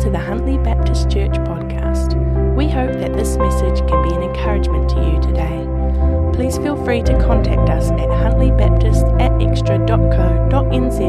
to the Huntly Baptist Church podcast. We hope that this message can be an encouragement to you today. Please feel free to contact us at huntly.baptist at xtra.co.nz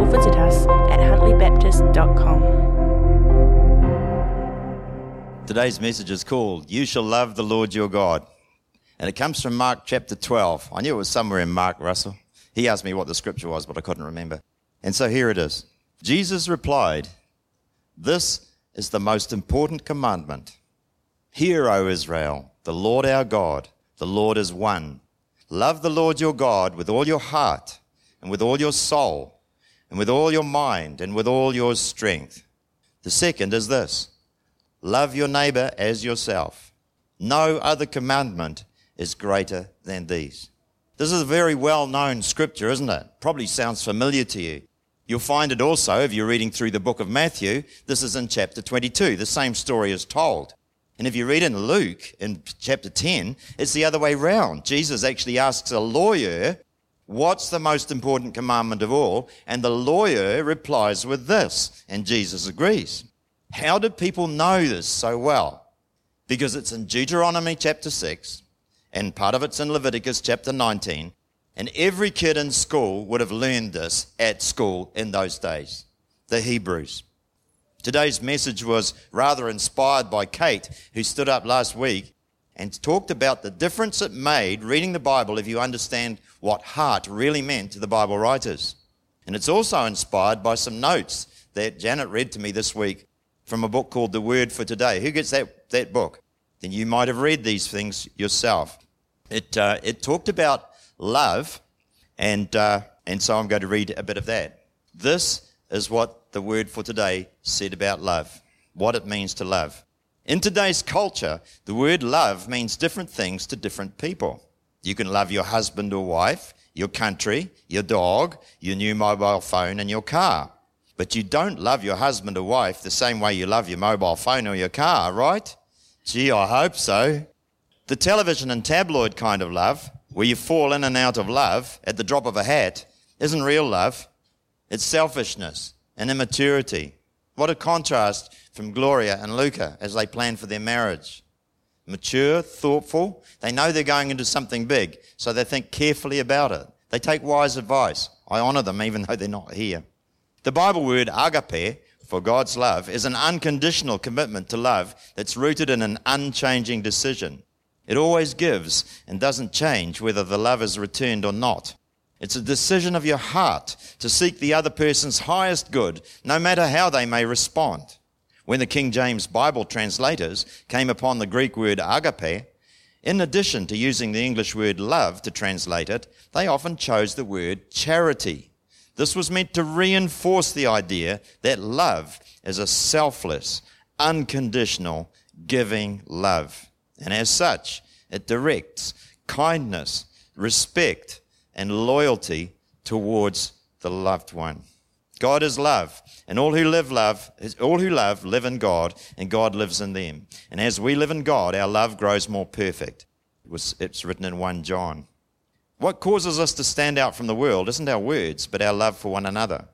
or visit us at huntlybaptist.com. Today's message is called You Shall Love the Lord Your God. And it comes from Mark chapter 12. I knew it was somewhere in Mark, Russell. He asked me what the scripture was, but I couldn't remember. And so here it is. Jesus replied, This is the most important commandment. Hear, O Israel, the Lord our God, the Lord is one. Love the Lord your God with all your heart, and with all your soul, and with all your mind, and with all your strength. The second is this love your neighbor as yourself. No other commandment is greater than these. This is a very well known scripture, isn't it? Probably sounds familiar to you. You'll find it also if you're reading through the book of Matthew. This is in chapter 22. The same story is told. And if you read in Luke in chapter 10, it's the other way round. Jesus actually asks a lawyer, What's the most important commandment of all? And the lawyer replies with this, and Jesus agrees. How did people know this so well? Because it's in Deuteronomy chapter 6, and part of it's in Leviticus chapter 19, and every kid in school would have learned this at school in those days the Hebrews. Today's message was rather inspired by Kate, who stood up last week and talked about the difference it made reading the Bible if you understand what heart really meant to the Bible writers. And it's also inspired by some notes that Janet read to me this week from a book called The Word for Today. Who gets that, that book? Then you might have read these things yourself. It, uh, it talked about love, and, uh, and so I'm going to read a bit of that. This is what the word for today said about love, what it means to love. In today's culture, the word love means different things to different people. You can love your husband or wife, your country, your dog, your new mobile phone, and your car. But you don't love your husband or wife the same way you love your mobile phone or your car, right? Gee, I hope so. The television and tabloid kind of love where you fall in and out of love at the drop of a hat isn't real love. It's selfishness and immaturity. What a contrast from Gloria and Luca as they plan for their marriage. Mature, thoughtful, they know they're going into something big, so they think carefully about it. They take wise advice. I honor them even though they're not here. The Bible word agape, for God's love, is an unconditional commitment to love that's rooted in an unchanging decision. It always gives and doesn't change whether the love is returned or not. It's a decision of your heart to seek the other person's highest good, no matter how they may respond. When the King James Bible translators came upon the Greek word agape, in addition to using the English word love to translate it, they often chose the word charity. This was meant to reinforce the idea that love is a selfless, unconditional, giving love. And as such, it directs kindness, respect, and loyalty towards the loved one. God is love, and all who live love, all who love live in God, and God lives in them. And as we live in God, our love grows more perfect. It's written in 1 John. What causes us to stand out from the world isn't our words, but our love for one another.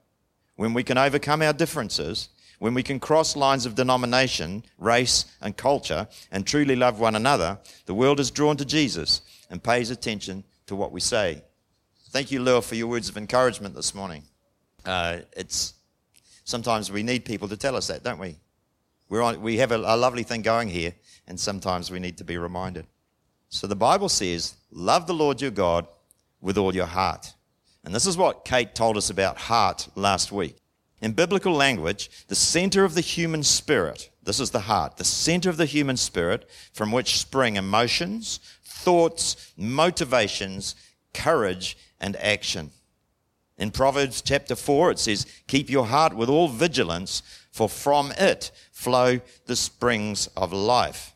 When we can overcome our differences when we can cross lines of denomination, race, and culture and truly love one another, the world is drawn to Jesus and pays attention to what we say. Thank you, Lil, for your words of encouragement this morning. Uh, it's sometimes we need people to tell us that, don't we? We're on, we have a, a lovely thing going here, and sometimes we need to be reminded. So the Bible says, "Love the Lord your God with all your heart." And this is what Kate told us about heart last week. In biblical language, the center of the human spirit, this is the heart, the center of the human spirit from which spring emotions, thoughts, motivations, courage, and action. In Proverbs chapter 4, it says, Keep your heart with all vigilance, for from it flow the springs of life.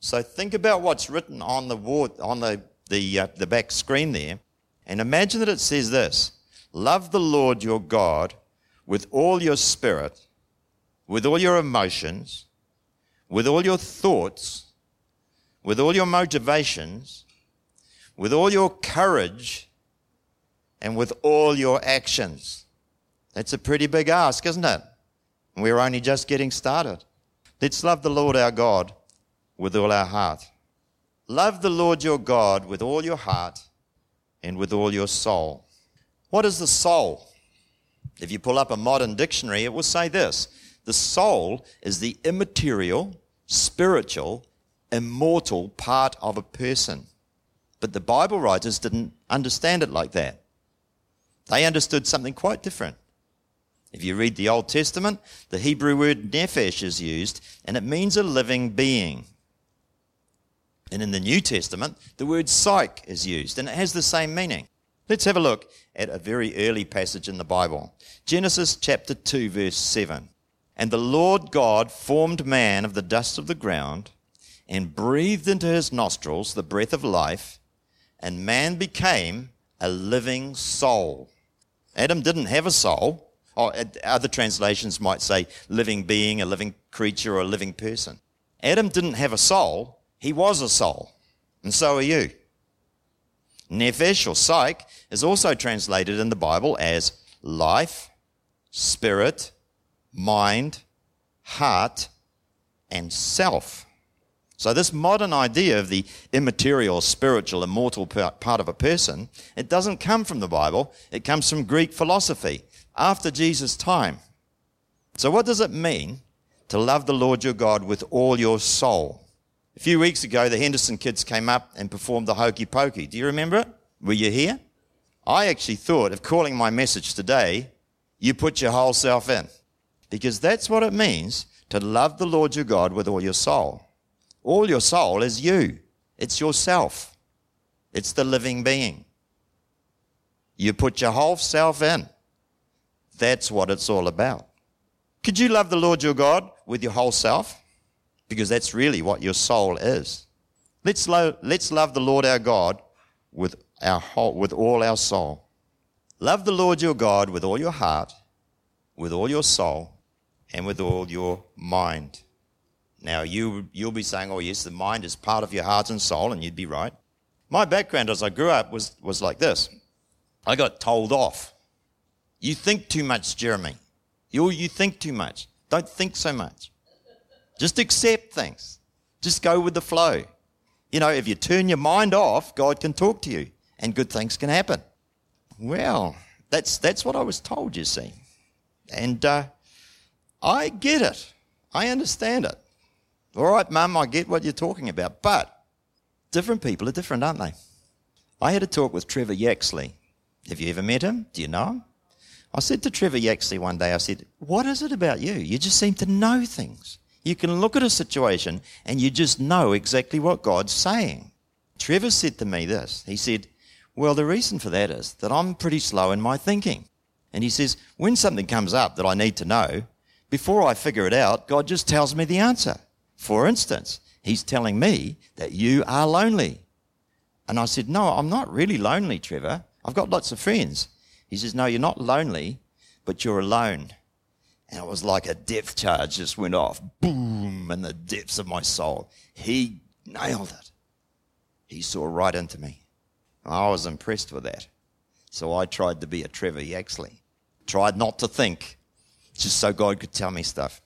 So think about what's written on the, wall, on the, the, uh, the back screen there, and imagine that it says this Love the Lord your God with all your spirit, with all your emotions, with all your thoughts, with all your motivations, with all your courage, and with all your actions. That's a pretty big ask, isn't it? We're only just getting started. Let's love the Lord our God with all our heart. Love the Lord your God with all your heart and with all your soul. What is the soul? If you pull up a modern dictionary, it will say this The soul is the immaterial, spiritual, immortal part of a person. But the Bible writers didn't understand it like that. They understood something quite different. If you read the Old Testament, the Hebrew word nephesh is used, and it means a living being. And in the New Testament, the word psyche is used, and it has the same meaning. Let's have a look at a very early passage in the Bible Genesis chapter 2, verse 7. And the Lord God formed man of the dust of the ground and breathed into his nostrils the breath of life, and man became a living soul. Adam didn't have a soul. Or other translations might say living being, a living creature, or a living person. Adam didn't have a soul, he was a soul. And so are you. Nephesh or psyche is also translated in the Bible as life, spirit, mind, heart, and self. So, this modern idea of the immaterial, spiritual, immortal part of a person, it doesn't come from the Bible, it comes from Greek philosophy after Jesus' time. So, what does it mean to love the Lord your God with all your soul? A few weeks ago, the Henderson kids came up and performed the Hokey Pokey. Do you remember it? Were you here? I actually thought of calling my message today, You Put Your Whole Self In. Because that's what it means to love the Lord your God with all your soul. All your soul is you, it's yourself, it's the living being. You put your whole self in. That's what it's all about. Could you love the Lord your God with your whole self? Because that's really what your soul is. Let's, lo- let's love the Lord our God with, our whole, with all our soul. Love the Lord your God with all your heart, with all your soul, and with all your mind. Now, you, you'll be saying, oh, yes, the mind is part of your heart and soul, and you'd be right. My background as I grew up was, was like this I got told off you think too much, Jeremy. You, you think too much. Don't think so much. Just accept things. Just go with the flow. You know, if you turn your mind off, God can talk to you and good things can happen. Well, that's, that's what I was told, you see. And uh, I get it. I understand it. All right, mum, I get what you're talking about. But different people are different, aren't they? I had a talk with Trevor Yaxley. Have you ever met him? Do you know him? I said to Trevor Yaxley one day, I said, What is it about you? You just seem to know things. You can look at a situation and you just know exactly what God's saying. Trevor said to me this He said, Well, the reason for that is that I'm pretty slow in my thinking. And he says, When something comes up that I need to know, before I figure it out, God just tells me the answer. For instance, He's telling me that you are lonely. And I said, No, I'm not really lonely, Trevor. I've got lots of friends. He says, No, you're not lonely, but you're alone. And it was like a depth charge just went off, boom, in the depths of my soul. He nailed it. He saw right into me. I was impressed with that. So I tried to be a Trevor Yaxley. Tried not to think, just so God could tell me stuff.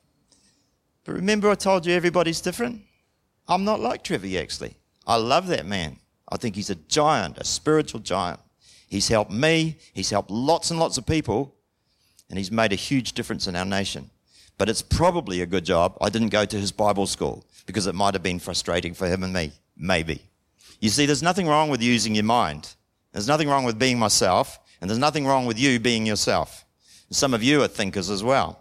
But remember, I told you everybody's different? I'm not like Trevor Yaxley. I love that man. I think he's a giant, a spiritual giant. He's helped me, he's helped lots and lots of people, and he's made a huge difference in our nation. But it's probably a good job I didn't go to his Bible school because it might have been frustrating for him and me. Maybe. You see, there's nothing wrong with using your mind. There's nothing wrong with being myself, and there's nothing wrong with you being yourself. Some of you are thinkers as well.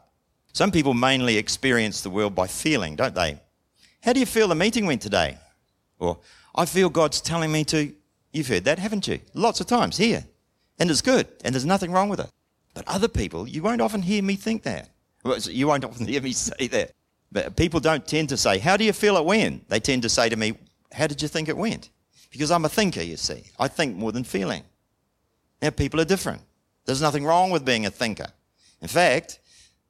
Some people mainly experience the world by feeling, don't they? How do you feel the meeting went today? Or, I feel God's telling me to You've heard that, haven't you? Lots of times here. And it's good, and there's nothing wrong with it. But other people, you won't often hear me think that. You won't often hear me say that. But people don't tend to say, How do you feel it went? They tend to say to me, How did you think it went? Because I'm a thinker, you see. I think more than feeling. Now, people are different. There's nothing wrong with being a thinker. In fact,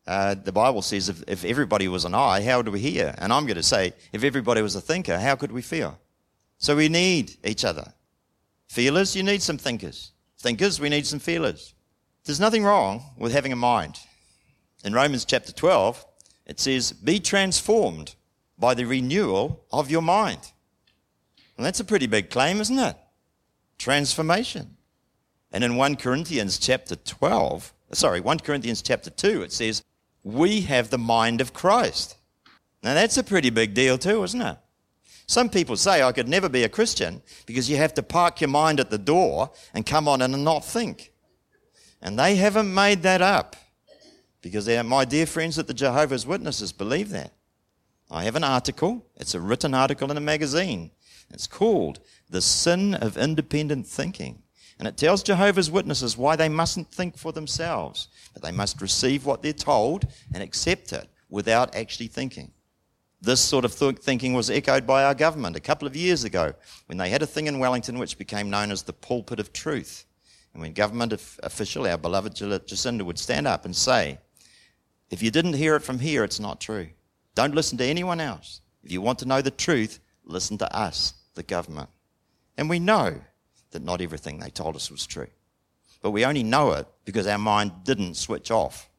uh, the Bible says if, if everybody was an eye, how would we hear? And I'm going to say, if everybody was a thinker, how could we feel? So we need each other. Feelers, you need some thinkers. Thinkers, we need some feelers. There's nothing wrong with having a mind. In Romans chapter 12, It says, Be transformed by the renewal of your mind. And that's a pretty big claim, isn't it? Transformation. And in 1 Corinthians chapter 12, sorry, 1 Corinthians chapter 2, it says, We have the mind of Christ. Now that's a pretty big deal too, isn't it? Some people say I could never be a Christian because you have to park your mind at the door and come on and not think. And they haven't made that up because my dear friends at the Jehovah's Witnesses believe that. I have an article, it's a written article in a magazine. It's called The Sin of Independent Thinking. And it tells Jehovah's Witnesses why they mustn't think for themselves, but they must receive what they're told and accept it without actually thinking. This sort of thinking was echoed by our government a couple of years ago when they had a thing in Wellington which became known as the pulpit of truth. And when government official, our beloved Jacinda, would stand up and say, if you didn't hear it from here, it's not true. Don't listen to anyone else. If you want to know the truth, listen to us, the government. And we know that not everything they told us was true. But we only know it because our mind didn't switch off.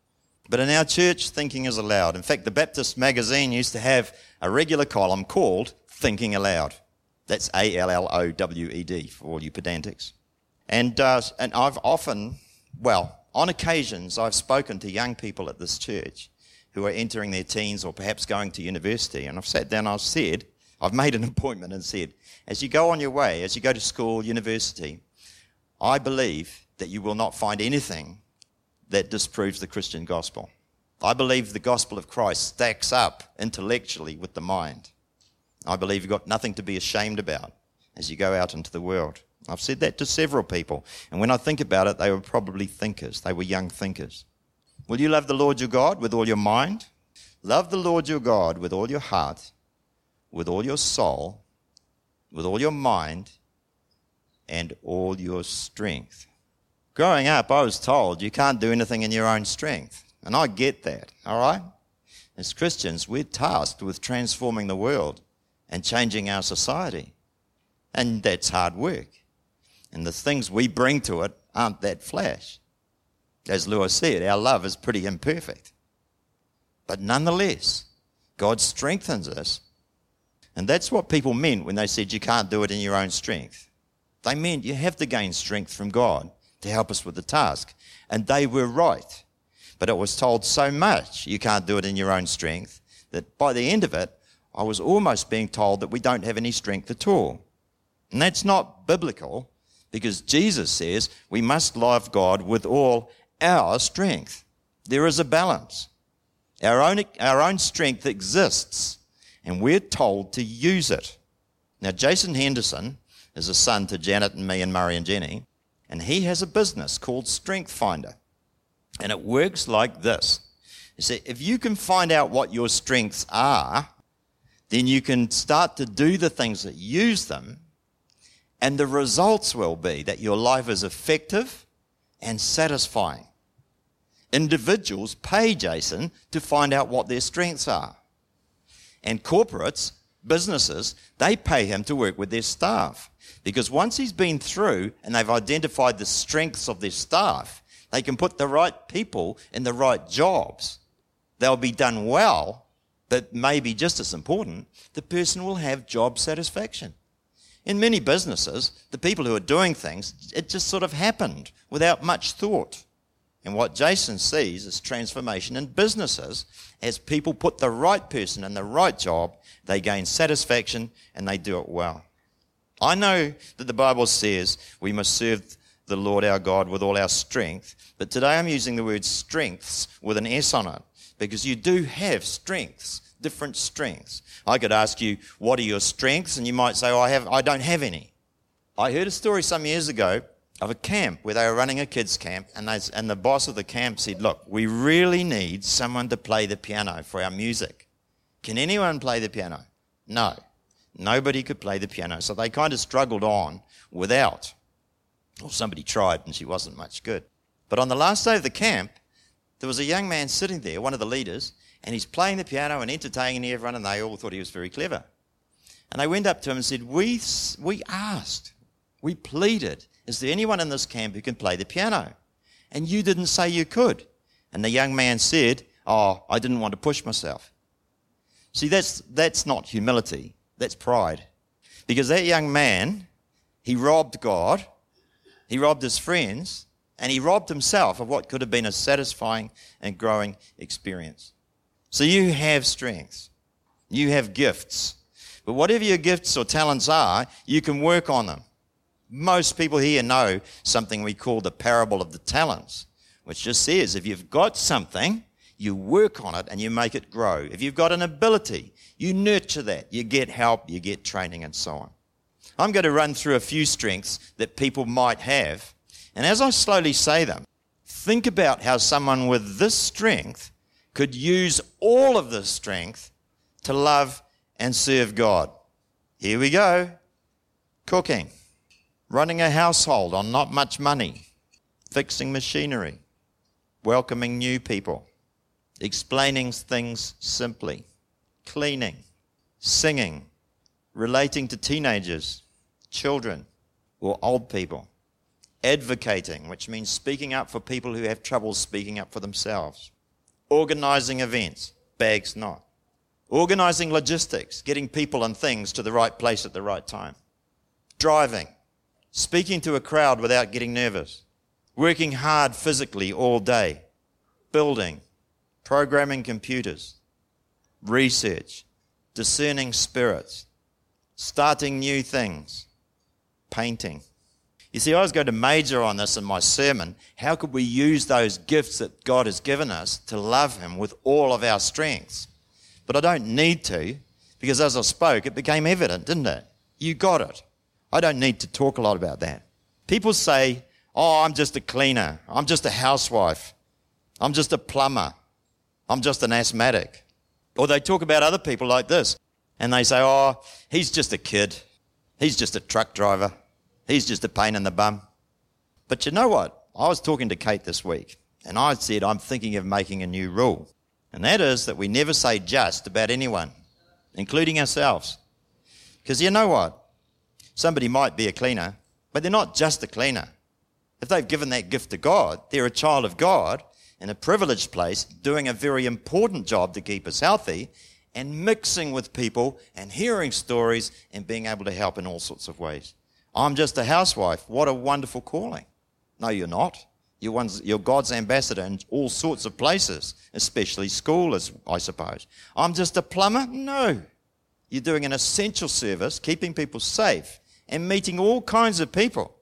But in our church, thinking is allowed. In fact, the Baptist magazine used to have a regular column called Thinking Aloud. That's A L L O W E D for all you pedantics. And, uh, and I've often, well, on occasions, I've spoken to young people at this church who are entering their teens or perhaps going to university. And I've sat down, I've said, I've made an appointment and said, as you go on your way, as you go to school, university, I believe that you will not find anything that disproves the Christian gospel. I believe the gospel of Christ stacks up intellectually with the mind. I believe you've got nothing to be ashamed about as you go out into the world. I've said that to several people, and when I think about it, they were probably thinkers. They were young thinkers. Will you love the Lord your God with all your mind? Love the Lord your God with all your heart, with all your soul, with all your mind, and all your strength. Growing up, I was told you can't do anything in your own strength. And I get that, all right? As Christians, we're tasked with transforming the world and changing our society. And that's hard work. And the things we bring to it aren't that flash. As Lewis said, our love is pretty imperfect. But nonetheless, God strengthens us. And that's what people meant when they said you can't do it in your own strength. They meant you have to gain strength from God to help us with the task. And they were right. But it was told so much you can't do it in your own strength that by the end of it, I was almost being told that we don't have any strength at all. And that's not biblical because Jesus says we must love God with all our strength. There is a balance. Our own, our own strength exists and we're told to use it. Now, Jason Henderson is a son to Janet and me and Murray and Jenny. And he has a business called Strength Finder. And it works like this. You see, if you can find out what your strengths are, then you can start to do the things that use them. And the results will be that your life is effective and satisfying. Individuals pay Jason to find out what their strengths are. And corporates, businesses, they pay him to work with their staff. Because once he's been through and they've identified the strengths of their staff, they can put the right people in the right jobs. They'll be done well, but maybe just as important, the person will have job satisfaction. In many businesses, the people who are doing things, it just sort of happened without much thought. And what Jason sees is transformation in businesses. As people put the right person in the right job, they gain satisfaction and they do it well. I know that the Bible says we must serve the Lord our God with all our strength, but today I'm using the word strengths with an S on it because you do have strengths, different strengths. I could ask you, what are your strengths? And you might say, oh, I, have, I don't have any. I heard a story some years ago of a camp where they were running a kids' camp, and, they, and the boss of the camp said, Look, we really need someone to play the piano for our music. Can anyone play the piano? No. Nobody could play the piano, so they kind of struggled on without. Or somebody tried and she wasn't much good. But on the last day of the camp, there was a young man sitting there, one of the leaders, and he's playing the piano and entertaining everyone, and they all thought he was very clever. And they went up to him and said, We, we asked, we pleaded, is there anyone in this camp who can play the piano? And you didn't say you could. And the young man said, oh, I didn't want to push myself. See, that's, that's not humility. That's pride. Because that young man, he robbed God, he robbed his friends, and he robbed himself of what could have been a satisfying and growing experience. So you have strengths. You have gifts. But whatever your gifts or talents are, you can work on them. Most people here know something we call the parable of the talents, which just says if you've got something, you work on it and you make it grow. If you've got an ability, you nurture that. You get help, you get training, and so on. I'm going to run through a few strengths that people might have. And as I slowly say them, think about how someone with this strength could use all of this strength to love and serve God. Here we go. Cooking, running a household on not much money, fixing machinery, welcoming new people, explaining things simply, cleaning, singing, relating to teenagers, children, or old people, advocating, which means speaking up for people who have trouble speaking up for themselves, organizing events, bags not, organizing logistics, getting people and things to the right place at the right time, driving, speaking to a crowd without getting nervous, working hard physically all day, building, programming computers, research, discerning spirits, starting new things, painting. You see, I was going to major on this in my sermon. How could we use those gifts that God has given us to love Him with all of our strengths? But I don't need to, because as I spoke, it became evident, didn't it? You got it. I don't need to talk a lot about that. People say, Oh, I'm just a cleaner. I'm just a housewife. I'm just a plumber. I'm just an asthmatic. Or they talk about other people like this and they say, Oh, he's just a kid. He's just a truck driver. He's just a pain in the bum. But you know what? I was talking to Kate this week and I said, I'm thinking of making a new rule. And that is that we never say just about anyone, including ourselves. Because you know what? Somebody might be a cleaner, but they're not just a cleaner. If they've given that gift to God, they're a child of God in a privileged place, doing a very important job to keep us healthy, and mixing with people and hearing stories and being able to help in all sorts of ways. I'm just a housewife. What a wonderful calling. No, you're not. You're, one's, you're God's ambassador in all sorts of places, especially school, I suppose. I'm just a plumber? No. You're doing an essential service, keeping people safe and meeting all kinds of people.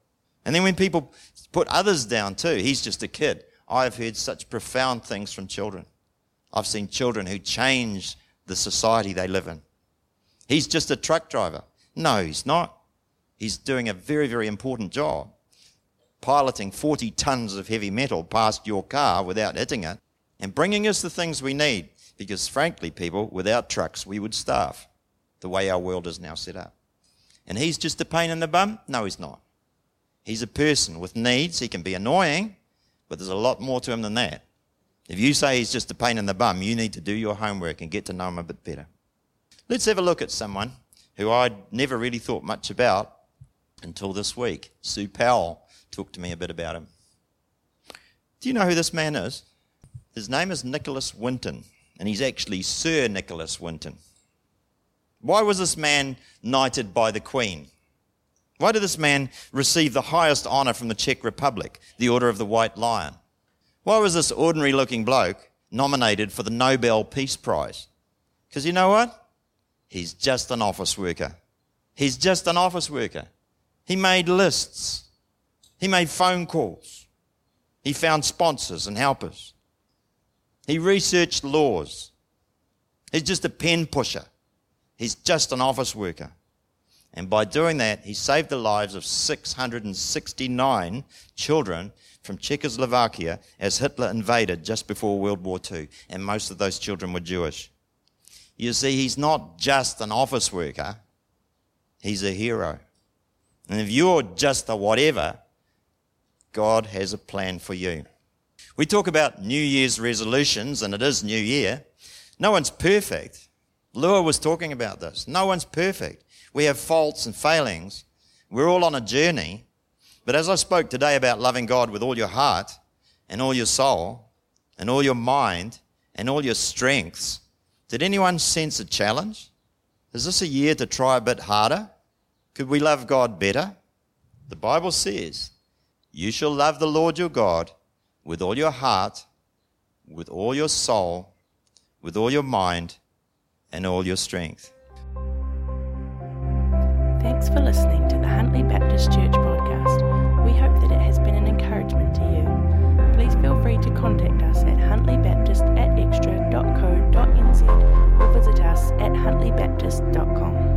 And then when people put others down too, he's just a kid. I've heard such profound things from children. I've seen children who change the society they live in. He's just a truck driver. No, he's not. He's doing a very, very important job. Piloting 40 tons of heavy metal past your car without hitting it and bringing us the things we need. Because frankly, people, without trucks, we would starve the way our world is now set up. And he's just a pain in the bum? No, he's not. He's a person with needs. He can be annoying, but there's a lot more to him than that. If you say he's just a pain in the bum, you need to do your homework and get to know him a bit better. Let's have a look at someone who I'd never really thought much about until this week. Sue Powell talked to me a bit about him. Do you know who this man is? His name is Nicholas Winton, and he's actually Sir Nicholas Winton. Why was this man knighted by the Queen? Why did this man receive the highest honor from the Czech Republic, the Order of the White Lion? Why was this ordinary looking bloke nominated for the Nobel Peace Prize? Because you know what? He's just an office worker. He's just an office worker. He made lists. He made phone calls. He found sponsors and helpers. He researched laws. He's just a pen pusher. He's just an office worker. And by doing that, he saved the lives of 669 children from Czechoslovakia as Hitler invaded just before World War II. And most of those children were Jewish. You see, he's not just an office worker, he's a hero. And if you're just a whatever, God has a plan for you. We talk about New Year's resolutions, and it is New Year. No one's perfect. Lua was talking about this. No one's perfect. We have faults and failings. We're all on a journey. But as I spoke today about loving God with all your heart and all your soul and all your mind and all your strengths. Did anyone sense a challenge? Is this a year to try a bit harder? Could we love God better? The Bible says, You shall love the Lord your God with all your heart, with all your soul, with all your mind, and all your strength. Thanks for listening to the Huntly Baptist Church podcast. We hope that it has been an encouragement to you. Please feel free to contact us at huntlybaptist at xtra.co.nz or visit us at huntlybaptist.com.